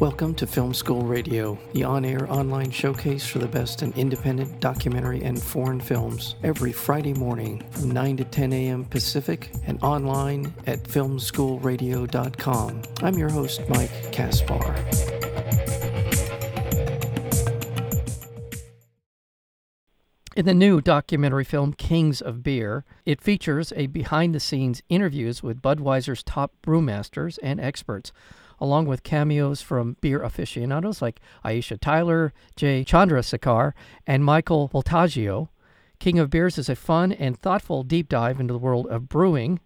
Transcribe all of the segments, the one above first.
Welcome to Film School Radio, the on air online showcase for the best in independent documentary and foreign films, every Friday morning from 9 to 10 a.m. Pacific and online at filmschoolradio.com. I'm your host, Mike Kaspar. In the new documentary film Kings of Beer, it features a behind the scenes interviews with Budweiser's top brewmasters and experts, along with cameos from beer aficionados like Aisha Tyler, Jay Chandrasekhar, and Michael Voltaggio. King of Beers is a fun and thoughtful deep dive into the world of brewing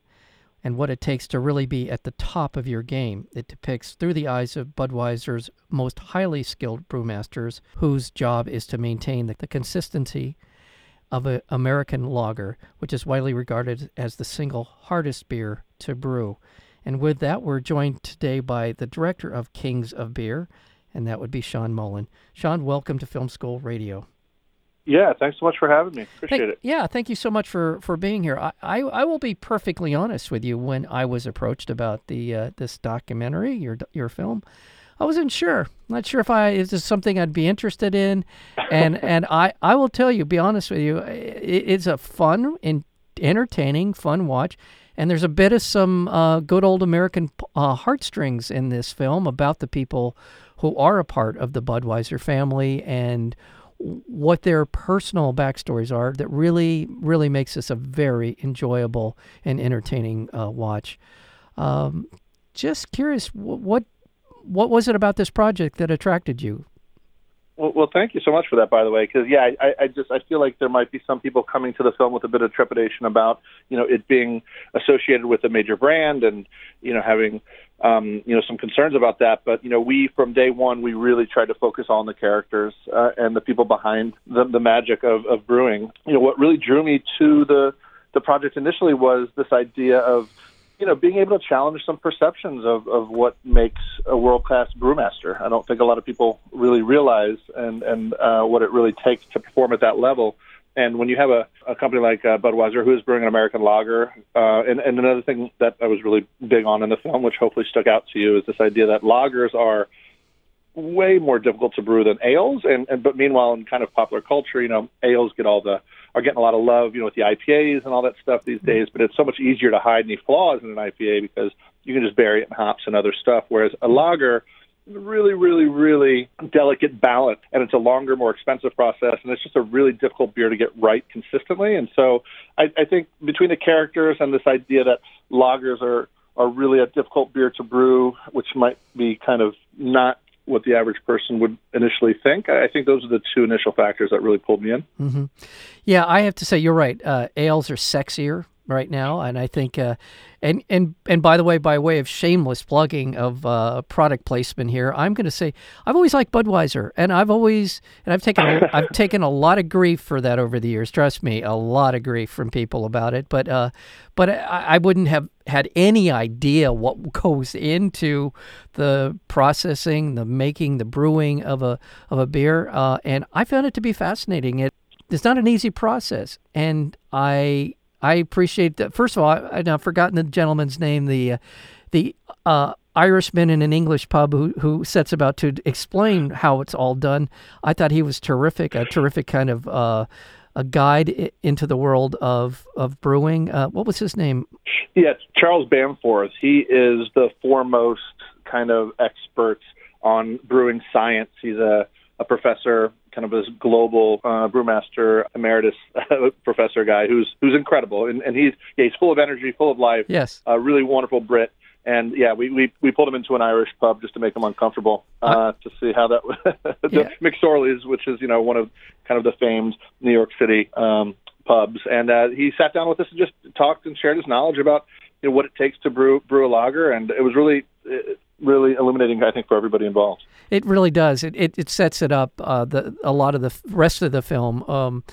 and what it takes to really be at the top of your game. It depicts through the eyes of Budweiser's most highly skilled brewmasters, whose job is to maintain the, the consistency of an American lager, which is widely regarded as the single hardest beer to brew. And with that, we're joined today by the director of Kings of Beer, and that would be Sean Mullin. Sean, welcome to Film School Radio. Yeah, thanks so much for having me. Appreciate Thank- it. Yeah, thank you so much for, for being here. I, I, I will be perfectly honest with you. When I was approached about the uh, this documentary, your your film, I wasn't sure. Not sure if I is this something I'd be interested in, and and I, I will tell you, be honest with you, it, it's a fun and entertaining, fun watch. And there's a bit of some uh, good old American uh, heartstrings in this film about the people who are a part of the Budweiser family and what their personal backstories are that really, really makes this a very enjoyable and entertaining uh, watch. Um, just curious, wh- what what was it about this project that attracted you? Well, well, thank you so much for that, by the way. Because yeah, I, I just I feel like there might be some people coming to the film with a bit of trepidation about you know it being associated with a major brand and you know having um, you know some concerns about that. But you know we from day one we really tried to focus on the characters uh, and the people behind the, the magic of, of brewing. You know what really drew me to the the project initially was this idea of you know, being able to challenge some perceptions of, of what makes a world class brewmaster. I don't think a lot of people really realize and and uh, what it really takes to perform at that level. And when you have a, a company like uh, Budweiser who is brewing an American lager, uh, and, and another thing that I was really big on in the film, which hopefully stuck out to you, is this idea that lagers are way more difficult to brew than ales. And, and but meanwhile, in kind of popular culture, you know, ales get all the are getting a lot of love, you know, with the IPAs and all that stuff these mm-hmm. days. But it's so much easier to hide any flaws in an IPA because you can just bury it in hops and other stuff. Whereas a mm-hmm. lager, really, really, really delicate balance, and it's a longer, more expensive process, and it's just a really difficult beer to get right consistently. And so, I, I think between the characters and this idea that lagers are are really a difficult beer to brew, which might be kind of not what the average person would initially think. I think those are the two initial factors that really pulled me in. Mm-hmm. Yeah, I have to say you're right. Uh, ales are sexier right now, and I think, uh, and and and by the way, by way of shameless plugging of uh, product placement here, I'm going to say I've always liked Budweiser, and I've always and I've taken a, I've taken a lot of grief for that over the years. Trust me, a lot of grief from people about it. But uh, but I, I wouldn't have had any idea what goes into the processing, the making, the brewing of a of a beer, uh, and I found it to be fascinating. It it's not an easy process, and I I appreciate that. First of all, I, I've forgotten the gentleman's name. The uh, the uh, Irishman in an English pub who who sets about to explain how it's all done. I thought he was terrific. A terrific kind of uh, a guide into the world of of brewing. Uh, what was his name? Yeah, Charles Bamforth. He is the foremost kind of expert on brewing science. He's a a professor, kind of this global uh, brewmaster emeritus professor guy who's who's incredible, and, and he's yeah, he's full of energy, full of life. Yes, a really wonderful Brit. And yeah, we, we we pulled him into an Irish pub just to make him uncomfortable uh, to see how that the Yeah. McSorley's, which is you know one of kind of the famed New York City um, pubs, and uh, he sat down with us and just talked and shared his knowledge about you know what it takes to brew brew a lager, and it was really uh, really illuminating, I think, for everybody involved. It really does. It it, it sets it up. Uh, the a lot of the rest of the film um,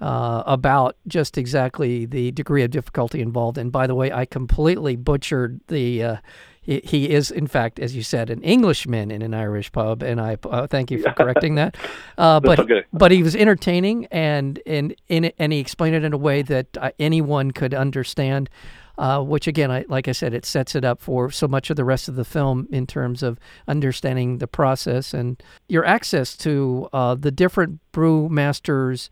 uh, about just exactly the degree of difficulty involved. And by the way, I completely butchered the uh, he, he is, in fact, as you said, an Englishman in an Irish pub, and I uh, thank you for correcting that. Uh, but okay. but he was entertaining, and and in and he explained it in a way that uh, anyone could understand. Uh, which again, I, like I said, it sets it up for so much of the rest of the film in terms of understanding the process and your access to uh, the different brewmasters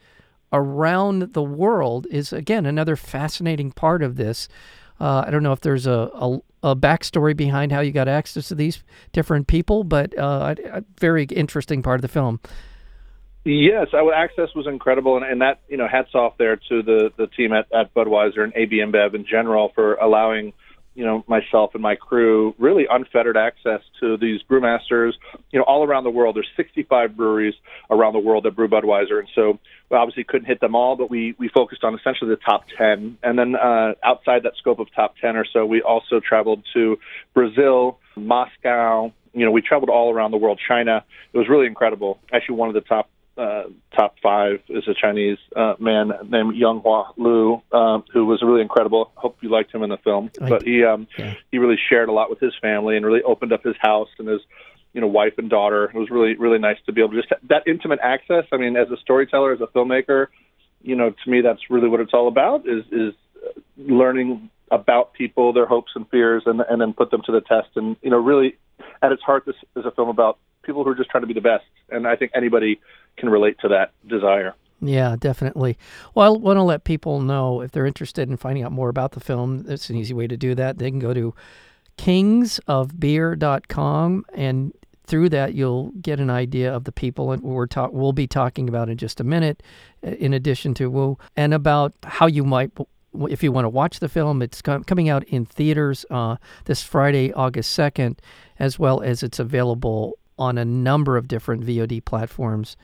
around the world is again another fascinating part of this. Uh, I don't know if there's a, a, a backstory behind how you got access to these different people, but uh, a, a very interesting part of the film. Yes, access was incredible, and, and that you know, hats off there to the the team at, at Budweiser and AB InBev in general for allowing you know myself and my crew really unfettered access to these brewmasters. You know all around the world there's 65 breweries around the world that brew budweiser and so we obviously couldn't hit them all but we we focused on essentially the top 10 and then uh, outside that scope of top 10 or so we also traveled to brazil moscow you know we traveled all around the world. China it was really incredible. Actually one of the top uh, top five is a Chinese uh, man named Yonghua Lu, um, who was really incredible. Hope you liked him in the film, I but he um, yeah. he really shared a lot with his family and really opened up his house and his you know wife and daughter. It was really really nice to be able to just that intimate access. I mean, as a storyteller, as a filmmaker, you know, to me that's really what it's all about is is learning about people, their hopes and fears, and and then put them to the test. And you know, really, at its heart, this is a film about people who are just trying to be the best. And I think anybody can relate to that desire. Yeah, definitely. Well, I want to let people know if they're interested in finding out more about the film. It's an easy way to do that. They can go to kingsofbeer.com and through that you'll get an idea of the people and we're talk we'll be talking about in just a minute in addition to Woo and about how you might if you want to watch the film it's coming out in theaters uh, this Friday August 2nd as well as it's available on a number of different VOD platforms.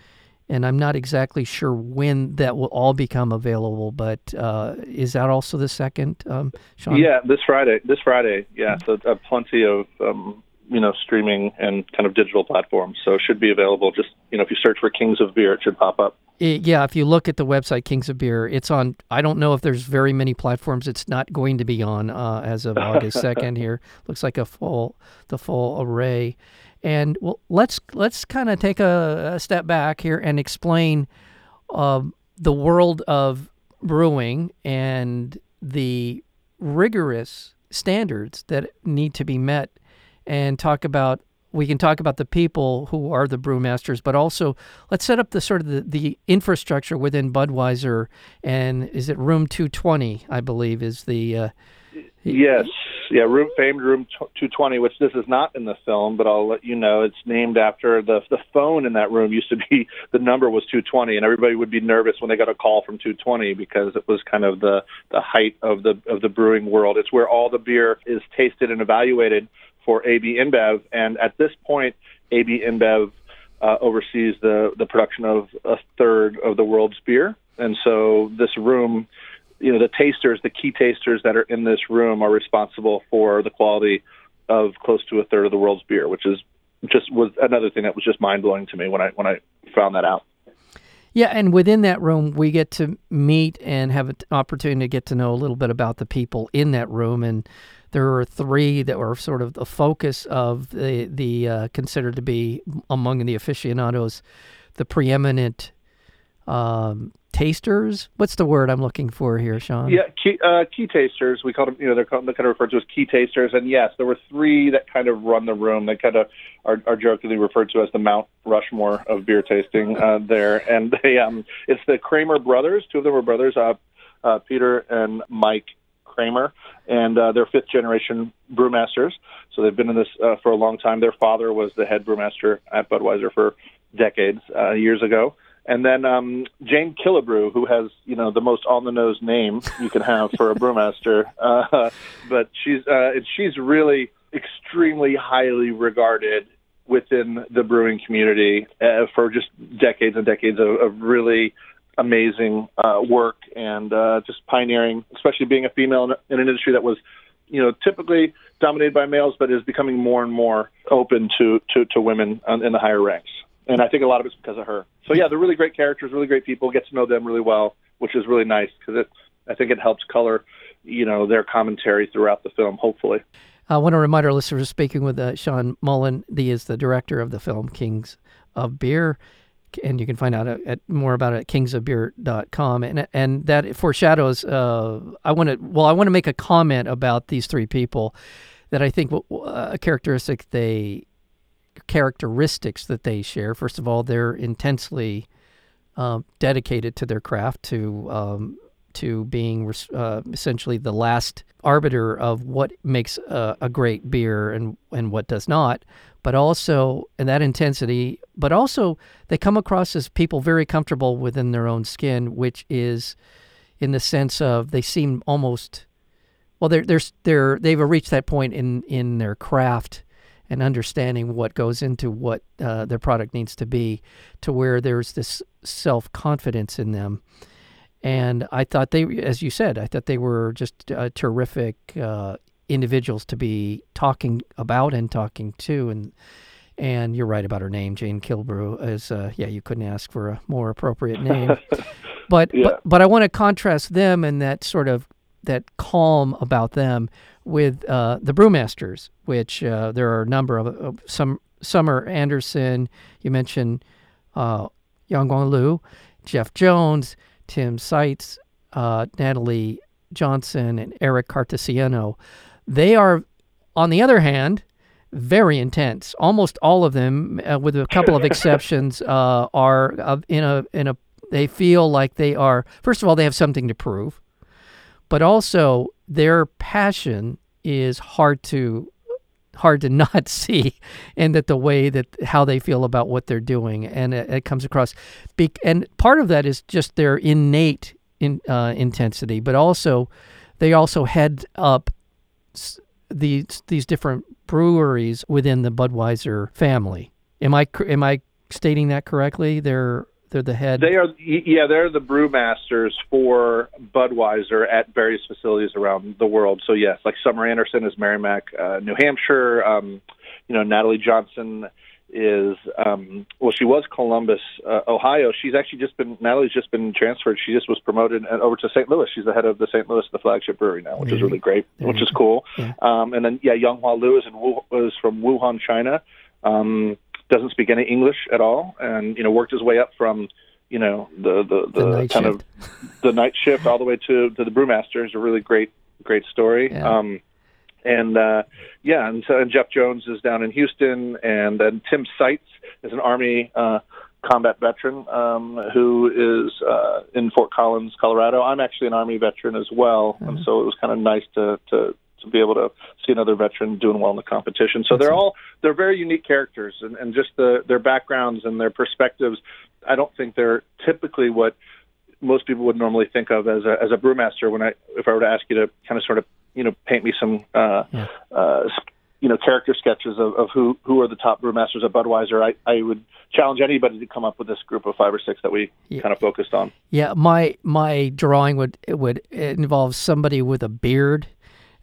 And I'm not exactly sure when that will all become available, but uh, is that also the second, um, Sean? Yeah, this Friday. This Friday, yeah. So uh, plenty of um, you know streaming and kind of digital platforms. So it should be available. Just you know, if you search for Kings of Beer, it should pop up. Yeah, if you look at the website Kings of Beer, it's on. I don't know if there's very many platforms. It's not going to be on uh, as of August second. Here looks like a full the full array. And well, let's let's kind of take a, a, step back here and explain uh, the world of brewing and the rigorous standards that need to be met, and talk about. We can talk about the people who are the brewmasters, but also let's set up the sort of the, the infrastructure within Budweiser. And is it Room 220? I believe is the uh, Yes, yeah, room famed room 220, which this is not in the film, but I'll let you know it's named after the the phone in that room used to be the number was 220, and everybody would be nervous when they got a call from 220 because it was kind of the the height of the of the brewing world. It's where all the beer is tasted and evaluated for AB InBev, and at this point, AB InBev uh, oversees the the production of a third of the world's beer, and so this room you know the tasters, the key tasters that are in this room are responsible for the quality of close to a third of the world's beer, which is just was another thing that was just mind blowing to me when I when I found that out. Yeah, and within that room, we get to meet and have an opportunity to get to know a little bit about the people in that room. And there are three that were sort of the focus of the the uh, considered to be among the aficionados, the preeminent um, tasters. What's the word I'm looking for here, Sean? Yeah, key, uh, key tasters. We call them. You know, they're, called, they're kind of referred to as key tasters. And yes, there were three that kind of run the room. They kind of are, are jokingly referred to as the Mount Rushmore of beer tasting uh, there. And they, um, it's the Kramer brothers. Two of them were brothers, uh, uh, Peter and Mike Kramer, and uh, they're fifth generation brewmasters. So they've been in this uh, for a long time. Their father was the head brewmaster at Budweiser for decades, uh, years ago. And then um, Jane Killebrew, who has you know the most on the nose name you can have for a brewmaster, uh, but she's uh, she's really extremely highly regarded within the brewing community uh, for just decades and decades of, of really amazing uh, work and uh, just pioneering, especially being a female in, in an industry that was you know typically dominated by males, but is becoming more and more open to to, to women in the higher ranks and I think a lot of it's because of her. So yeah, they're really great characters, really great people. Get to know them really well, which is really nice because it. I think it helps color, you know, their commentary throughout the film. Hopefully. I want to remind our listeners, speaking with uh, Sean Mullin, he is the director of the film Kings of Beer, and you can find out at, at more about it at kingsofbeer.com. And and that foreshadows. Uh, I want to well, I want to make a comment about these three people that I think uh, a characteristic they characteristics that they share. First of all, they're intensely uh, dedicated to their craft, to um, to being uh, essentially the last arbiter of what makes a, a, great beer and and what does not. But also, and that intensity, but also they come across as people very comfortable within their own skin, which is in the sense of they seem almost well they're they're they're they've reached that point in in their craft and understanding what goes into what uh, their product needs to be to where there's this self confidence in them and I thought they, as you said, I thought they were just uh, terrific uh, individuals to be talking about and talking to. And and you're right about her name, Jane Killebrew. Is uh, yeah, you couldn't ask for a more appropriate name. but, yeah. but but I want to contrast them and that sort of that calm about them with uh, the brewmasters, which uh, there are a number of some Summer Anderson. You mentioned uh, Yang Guang Lu, Jeff Jones. Tim Seitz, uh, Natalie Johnson, and Eric Cartesiano. They are, on the other hand, very intense. Almost all of them, uh, with a couple of exceptions, uh, are uh, in a in a. They feel like they are. First of all, they have something to prove, but also their passion is hard to hard to not see and that the way that how they feel about what they're doing and it, it comes across. Be- and part of that is just their innate in, uh, intensity but also they also head up these these different breweries within the Budweiser family. Am i am i stating that correctly? They're they're the head. They are, yeah, they're the brewmasters for Budweiser at various facilities around the world. So yes, like Summer Anderson is Merrimack, uh, New Hampshire. Um, you know, Natalie Johnson is um, well, she was Columbus, uh, Ohio. She's actually just been Natalie's just been transferred. She just was promoted over to St. Louis. She's the head of the St. Louis, the flagship brewery now, which is really great, which is cool. Yeah. Um, and then yeah, Yonghua Lu is in Wu, is from Wuhan, China. Um, doesn't speak any English at all, and you know worked his way up from you know the the, the, the kind shift. of the night shift all the way to to the brewmaster is a really great great story. Yeah. Um, and uh, yeah, and so and Jeff Jones is down in Houston, and then Tim Seitz is an Army uh, combat veteran um, who is uh, in Fort Collins, Colorado. I'm actually an Army veteran as well, mm-hmm. and so it was kind of nice to to to be able to see another veteran doing well in the competition. So they're all they're very unique characters, and, and just the, their backgrounds and their perspectives. I don't think they're typically what most people would normally think of as a as a brewmaster. When I if I were to ask you to kind of sort of you know paint me some uh, yeah. uh, you know character sketches of, of who who are the top brewmasters at Budweiser, I, I would challenge anybody to come up with this group of five or six that we yeah. kind of focused on. Yeah, my my drawing would would involve somebody with a beard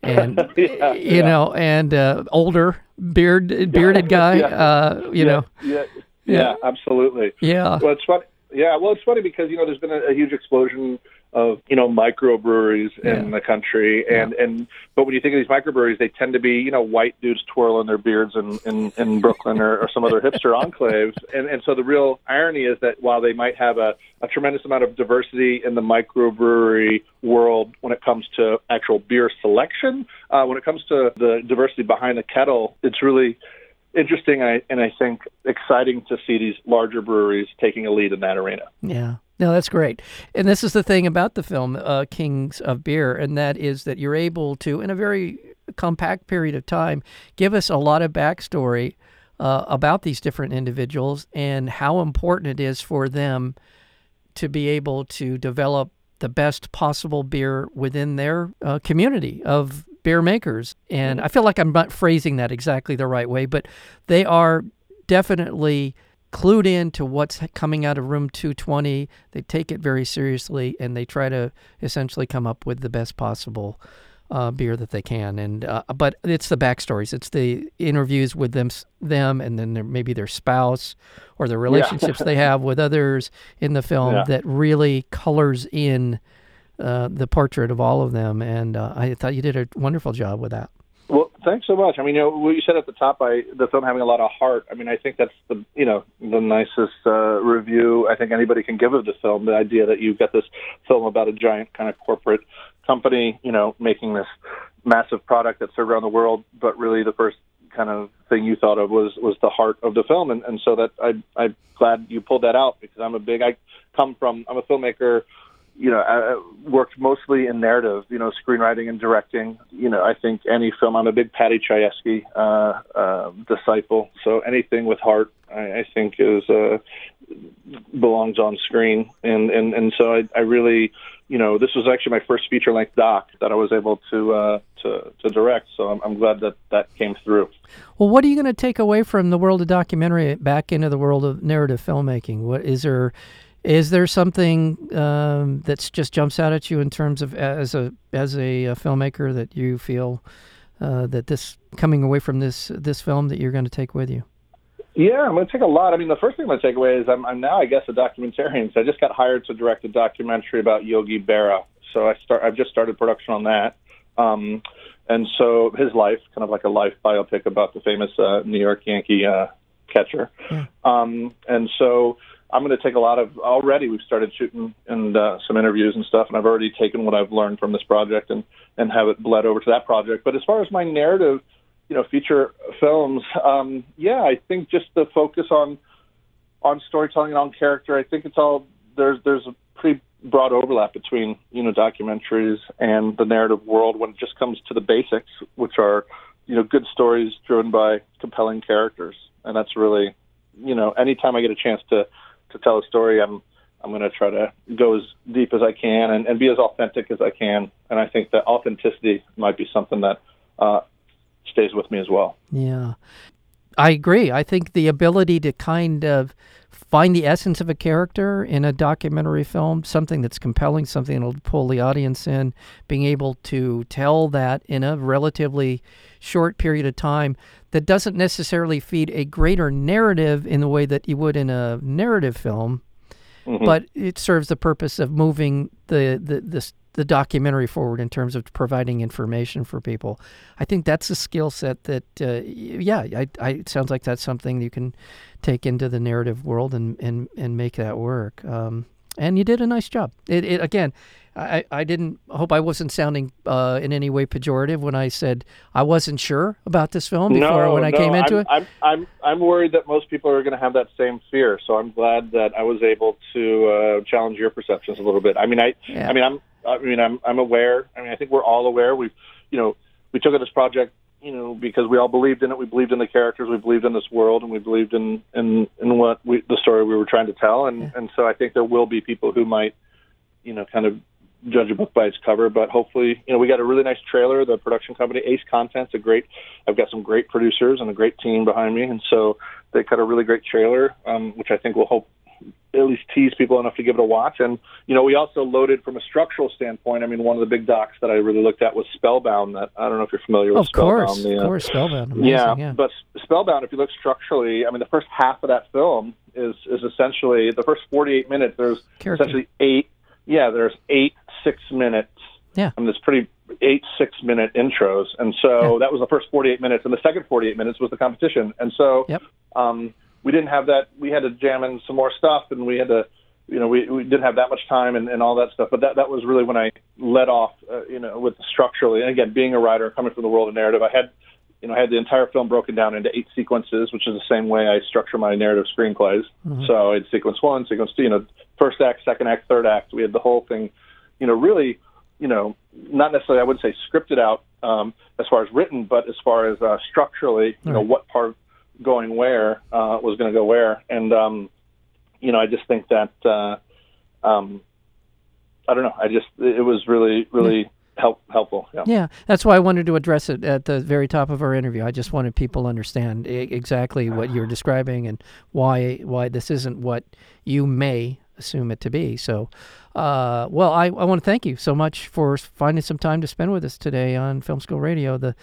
and yeah, you yeah. know, and uh, older beard bearded guy. yeah. uh, you know. Yeah, yeah, absolutely. Yeah. Well, it's funny. Yeah, well, it's funny because you know there's been a, a huge explosion of you know microbreweries yeah. in the country, and yeah. and but when you think of these microbreweries, they tend to be you know white dudes twirling their beards in in, in Brooklyn or, or some other hipster enclaves, and and so the real irony is that while they might have a, a tremendous amount of diversity in the microbrewery world when it comes to actual beer selection, uh, when it comes to the diversity behind the kettle, it's really interesting and I think exciting to see these larger breweries taking a lead in that arena. Yeah. No, that's great. And this is the thing about the film, uh, Kings of Beer, and that is that you're able to, in a very compact period of time, give us a lot of backstory uh, about these different individuals and how important it is for them to be able to develop the best possible beer within their uh, community of beer makers. And I feel like I'm not phrasing that exactly the right way, but they are definitely clued in to what's coming out of room 220. They take it very seriously and they try to essentially come up with the best possible uh, beer that they can. And uh, but it's the backstories. It's the interviews with them, them, and then their, maybe their spouse or the relationships yeah. they have with others in the film yeah. that really colors in uh, the portrait of all of them. And uh, I thought you did a wonderful job with that. Thanks so much. I mean, you know, what you said at the top, I the film having a lot of heart. I mean, I think that's the you know the nicest uh, review I think anybody can give of the film. The idea that you've got this film about a giant kind of corporate company, you know, making this massive product that's served around the world, but really the first kind of thing you thought of was was the heart of the film, and and so that I I'm glad you pulled that out because I'm a big I come from I'm a filmmaker you know, I worked mostly in narrative, you know, screenwriting and directing. You know, I think any film, I'm a big Paddy Chayefsky uh, uh, disciple. So anything with heart, I, I think is uh, belongs on screen. And, and, and so I, I really, you know, this was actually my first feature length doc that I was able to, uh, to, to direct. So I'm, I'm glad that that came through. Well, what are you going to take away from the world of documentary back into the world of narrative filmmaking? What is there? Is there something um, that's just jumps out at you in terms of as a as a, filmmaker that you feel uh, that this coming away from this this film that you're going to take with you? Yeah, I'm going to take a lot. I mean, the first thing I'm going to take away is I'm, I'm now, I guess, a documentarian. So I just got hired to direct a documentary about Yogi Berra. So I start. I've just started production on that. Um, and so his life, kind of like a life biopic about the famous uh, New York Yankee uh, catcher. Yeah. Um, and so I'm going to take a lot of already. We've started shooting and uh, some interviews and stuff, and I've already taken what I've learned from this project and and have it bled over to that project. But as far as my narrative, you know, feature films, um, yeah, I think just the focus on on storytelling and on character. I think it's all there's there's a pretty broad overlap between you know documentaries and the narrative world when it just comes to the basics, which are you know good stories driven by compelling characters, and that's really you know anytime I get a chance to to tell a story, I'm I'm going to try to go as deep as I can and, and be as authentic as I can. And I think that authenticity might be something that uh, stays with me as well. Yeah, I agree. I think the ability to kind of find the essence of a character in a documentary film, something that's compelling, something that'll pull the audience in, being able to tell that in a relatively short period of time that doesn't necessarily feed a greater narrative in the way that you would in a narrative film, mm-hmm. but it serves the purpose of moving the, the, the, the documentary forward in terms of providing information for people. I think that's a skill set that, uh, yeah, I, I, it sounds like that's something you can take into the narrative world and, and, and make that work. Um, and you did a nice job. It, it again, I, I didn't hope I wasn't sounding uh, in any way pejorative when I said I wasn't sure about this film before no, when I no, came into I'm, it. I'm I'm I'm worried that most people are going to have that same fear. So I'm glad that I was able to uh, challenge your perceptions a little bit. I mean, I yeah. I mean I'm I mean I'm I'm aware. I mean I think we're all aware. We've you know we took on this project you know because we all believed in it. We believed in the characters. We believed in this world, and we believed in in in what we, the story we were trying to tell. And yeah. and so I think there will be people who might you know kind of judge a book by its cover, but hopefully, you know, we got a really nice trailer. The production company Ace Content's a great. I've got some great producers and a great team behind me, and so they cut a really great trailer, um, which I think will hope at least tease people enough to give it a watch. And you know, we also loaded from a structural standpoint. I mean, one of the big docs that I really looked at was Spellbound. That I don't know if you're familiar with. Of Spellbound, course, the, uh, of course, Spellbound. Amazing, yeah, yeah, but Spellbound. If you look structurally, I mean, the first half of that film is is essentially the first 48 minutes. There's Character. essentially eight. Yeah, there's eight six minutes. Yeah. I mean, this pretty eight six minute intros, and so yeah. that was the first 48 minutes, and the second 48 minutes was the competition, and so yep. um, we didn't have that. We had to jam in some more stuff, and we had to, you know, we, we didn't have that much time and, and all that stuff. But that that was really when I let off, uh, you know, with structurally. And again, being a writer, coming from the world of narrative, I had. You know, I had the entire film broken down into eight sequences, which is the same way I structure my narrative screenplays. Mm-hmm. So I had sequence one, sequence two, you know, first act, second act, third act. We had the whole thing you know, really, you know, not necessarily I wouldn't say scripted out um, as far as written, but as far as uh, structurally, you know, what part going where uh, was going to go where, and um, you know, I just think that uh, um, I don't know, I just it was really, really. Help, helpful. Yeah. yeah, that's why I wanted to address it at the very top of our interview. I just wanted people to understand exactly what you're describing and why why this isn't what you may assume it to be. So, uh, well, I, I want to thank you so much for finding some time to spend with us today on Film School Radio. The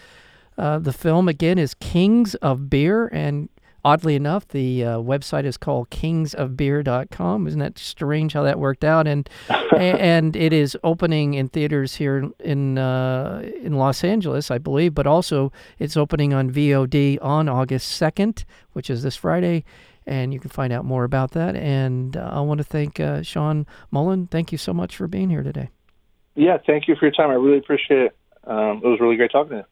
uh, the film again is Kings of Beer, and oddly enough, the uh, website is called kingsofbeer.com. Isn't that strange how that worked out? And and it is opening in theaters here in uh, in Los Angeles, I believe, but also it's opening on VOD on August 2nd, which is this Friday. And you can find out more about that. And uh, I want to thank uh, Sean Mullin. Thank you so much for being here today. Yeah, thank you for your time. I really appreciate it. Um, it was really great talking to you.